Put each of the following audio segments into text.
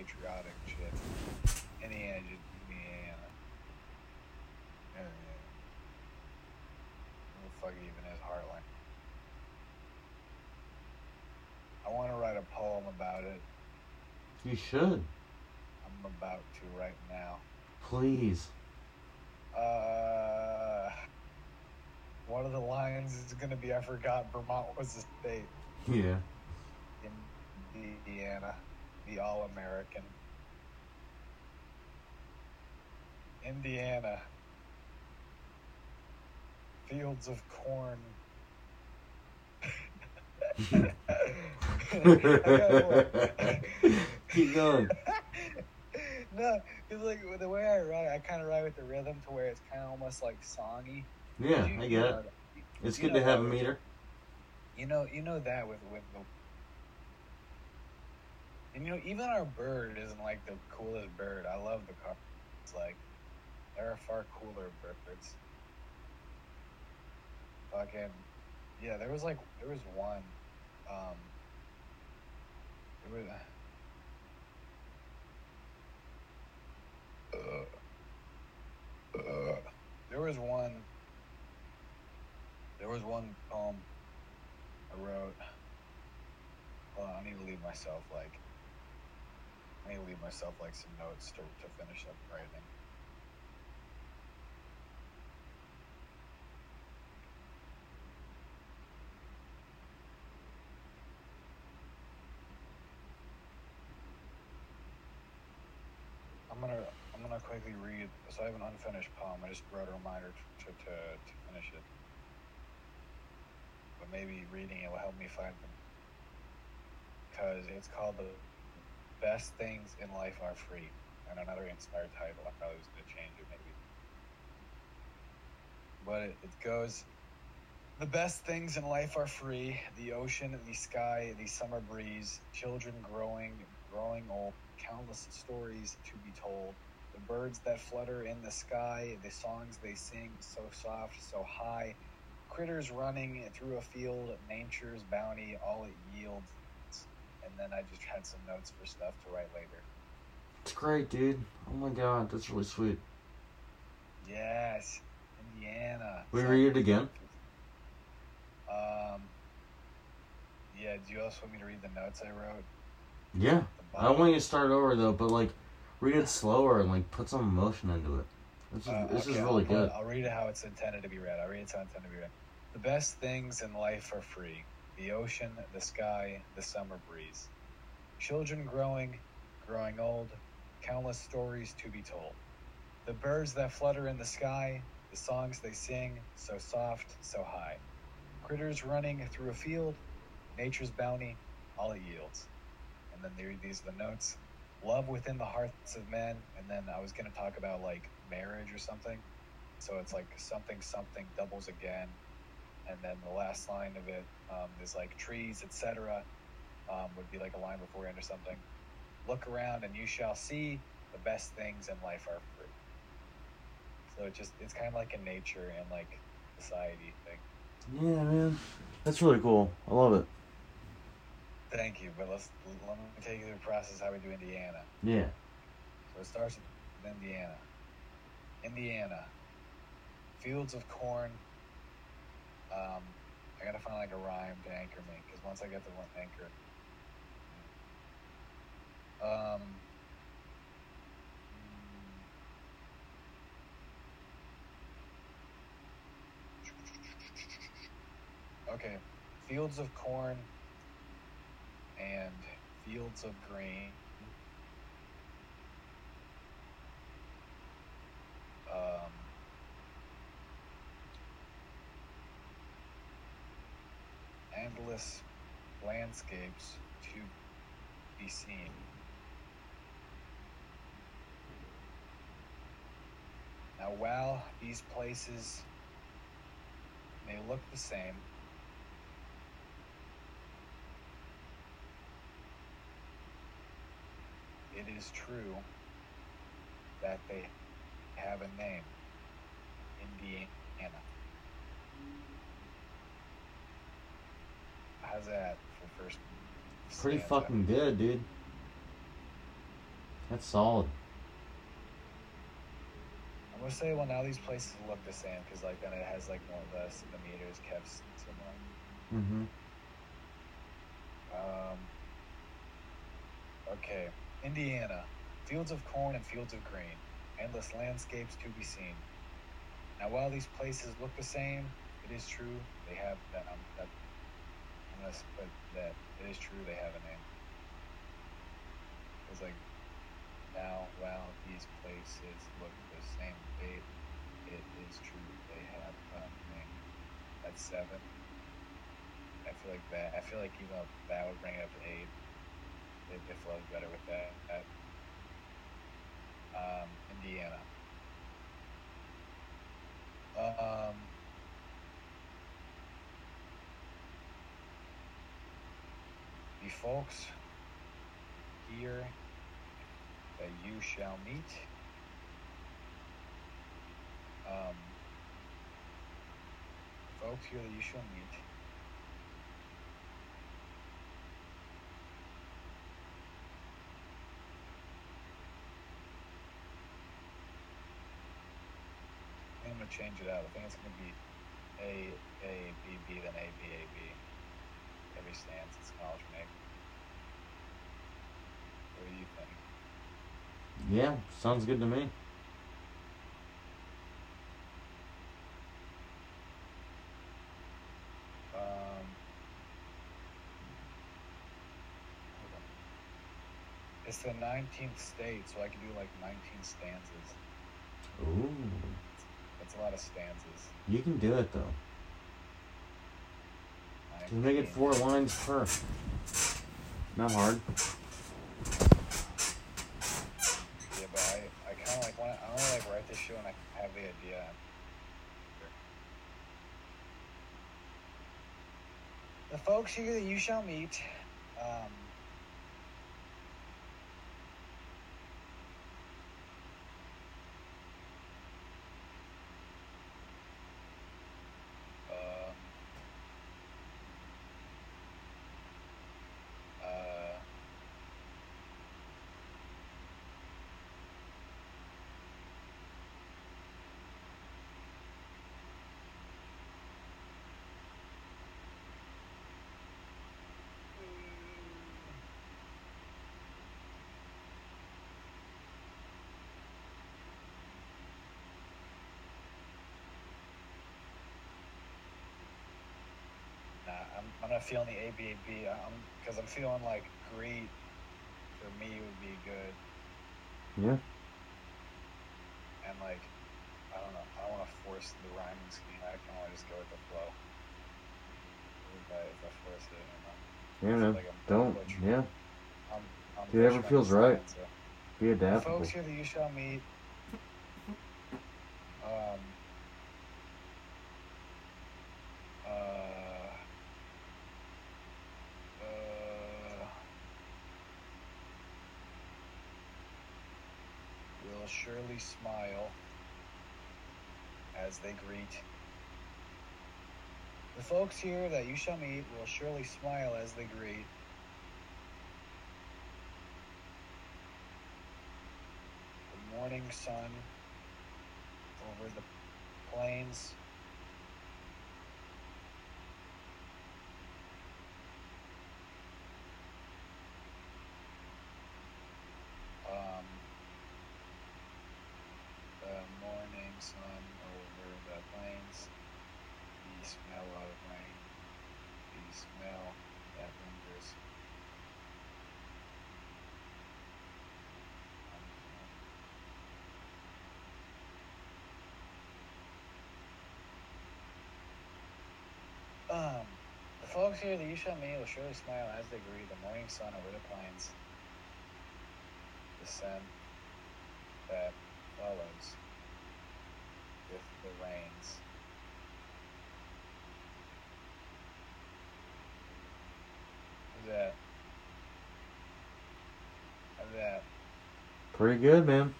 patriotic shit. Indiana, just Indiana. Yeah, yeah. Who the fuck even is Heartland? I want to write a poem about it. You should. I'm about to right now. Please. Uh, one of the lines is going to be I forgot Vermont was a state. Yeah. Indiana, the All American. Indiana, fields of corn. Keep going. no, because like the way I write, I kind of write with the rhythm to where it's kind of almost like songy. Yeah, You- I you get know it. It's you good to have a meter. You know, you know that with with the, and you know even our bird isn't like the coolest bird. I love the car. It's like there are far cooler birds. Fucking yeah, there was like there was one. Um, there was. Uh, uh, there was one. There was one poem I wrote. On, I need to leave myself like. To leave myself like some notes to, to finish up writing. I'm gonna I'm gonna quickly read. So I have an unfinished poem. I just wrote a reminder to to, to finish it but maybe reading it will help me find them. Because it's called The Best Things in Life Are Free. And another inspired title. I probably was going to change it maybe. But it, it goes The best things in life are free the ocean, the sky, the summer breeze, children growing, growing old, countless stories to be told. The birds that flutter in the sky, the songs they sing, so soft, so high, critters running through a field, nature's bounty, all it yields. And then I just had some notes for stuff to write later. It's great, dude. Oh my god, that's really sweet. Yes, Indiana. We read it again? Um. Yeah. Do you also want me to read the notes I wrote? Yeah. I don't want you to start over though, but like read it slower and like put some emotion into it. This is Uh, this is really I'll, good. I'll read it how it's intended to be read. I'll read it how it's intended to be read. The best things in life are free the ocean, the sky, the summer breeze. Children growing, growing old, countless stories to be told. The birds that flutter in the sky, the songs they sing, so soft, so high. Critters running through a field, nature's bounty, all it yields. And then there, these are the notes love within the hearts of men and then i was going to talk about like marriage or something so it's like something something doubles again and then the last line of it um, is like trees etc um, would be like a line before end or something look around and you shall see the best things in life are free so it just it's kind of like a nature and like society thing Yeah, man. That's really cool. I love it. thank you but let's let me take you through the process how we do indiana Yeah. So it starts with Indiana. Indiana. Fields of corn. Um, I gotta find like a rhyme to anchor me because once I get the one anchor. Um. mm. Okay, fields of corn and fields of grain. um, endless landscapes to be seen. Now, while these places may look the same, it is true that they have a name Indiana. How's that for first? Pretty fucking good, dude. That's solid. I'm gonna say well now these places look the same because like then it has like more or less the meters kept similar. Mm-hmm. Um, okay, Indiana, fields of corn and fields of grain, endless landscapes to be seen. Now while these places look the same, it is true they have that. Um, that Put that it is true they have a name. It's like now while these places look the same, they it is true they have a name. That's seven. I feel like that. I feel like even though that would bring it up to eight, it, it flows better with that. that. Um, Indiana. Um, folks here that you shall meet. Um, folks here that you shall meet. I'm gonna change it out. I think it's gonna be A A B B then A B A B. Every stance it's college make. What do you think? Yeah, sounds good to me. Um. It's the 19th state, so I can do like 19 stanzas. Ooh. That's a lot of stanzas. You can do it though. Just make it four lines per. Not hard. Yeah, but I, I kind of like want I want to like write this show and I have the idea. The folks here that you shall meet, um, um, uh, Nah, I'm, I'm feeling the ABAB. I'm because I'm feeling like greet for me would be good, Yeah. and like I don't know. I don't want to force the rhyming scheme. I can only just go with the flow. If I, if I force it, you know. Yeah, I man. like I'm Don't. butchering- Yeah. I'm, I'm Whatever butchering feels right. stanza. Be The adaptable. folks here that you shall meet. Um. Uh. Uh. Will surely smile as they greet. The folks here that you shall meet will surely smile as they greet. The morning sun over the plains. Um, the morning sun over the plains. The smell of rain. The smell that lingers. Um, Um, the folks here that you shall meet will surely smile as they greet the morning sun over the plains. The scent that follows with the rains. That? That? Pretty good, man.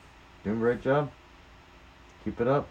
Doing a great job. Keep it up.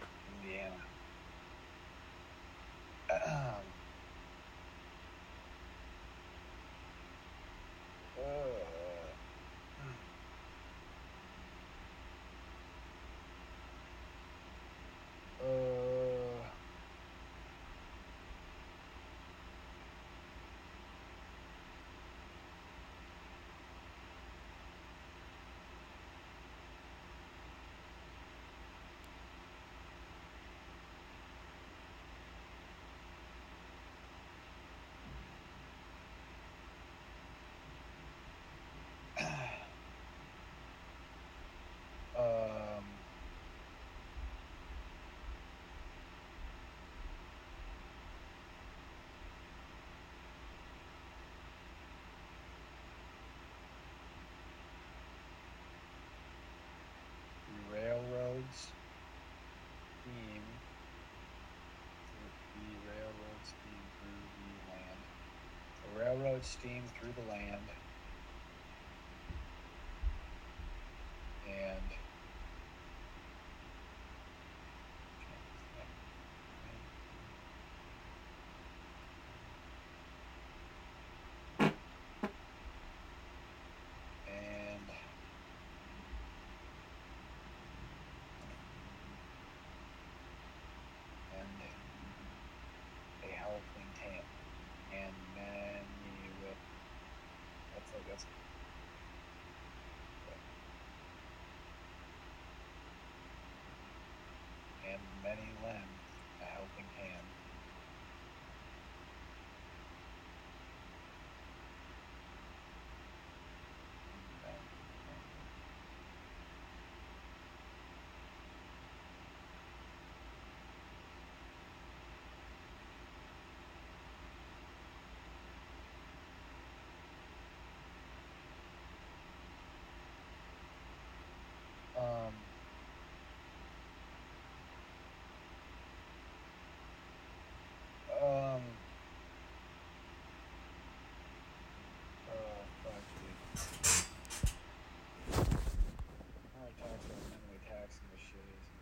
Steam through the land. And and And many lend a helping hand.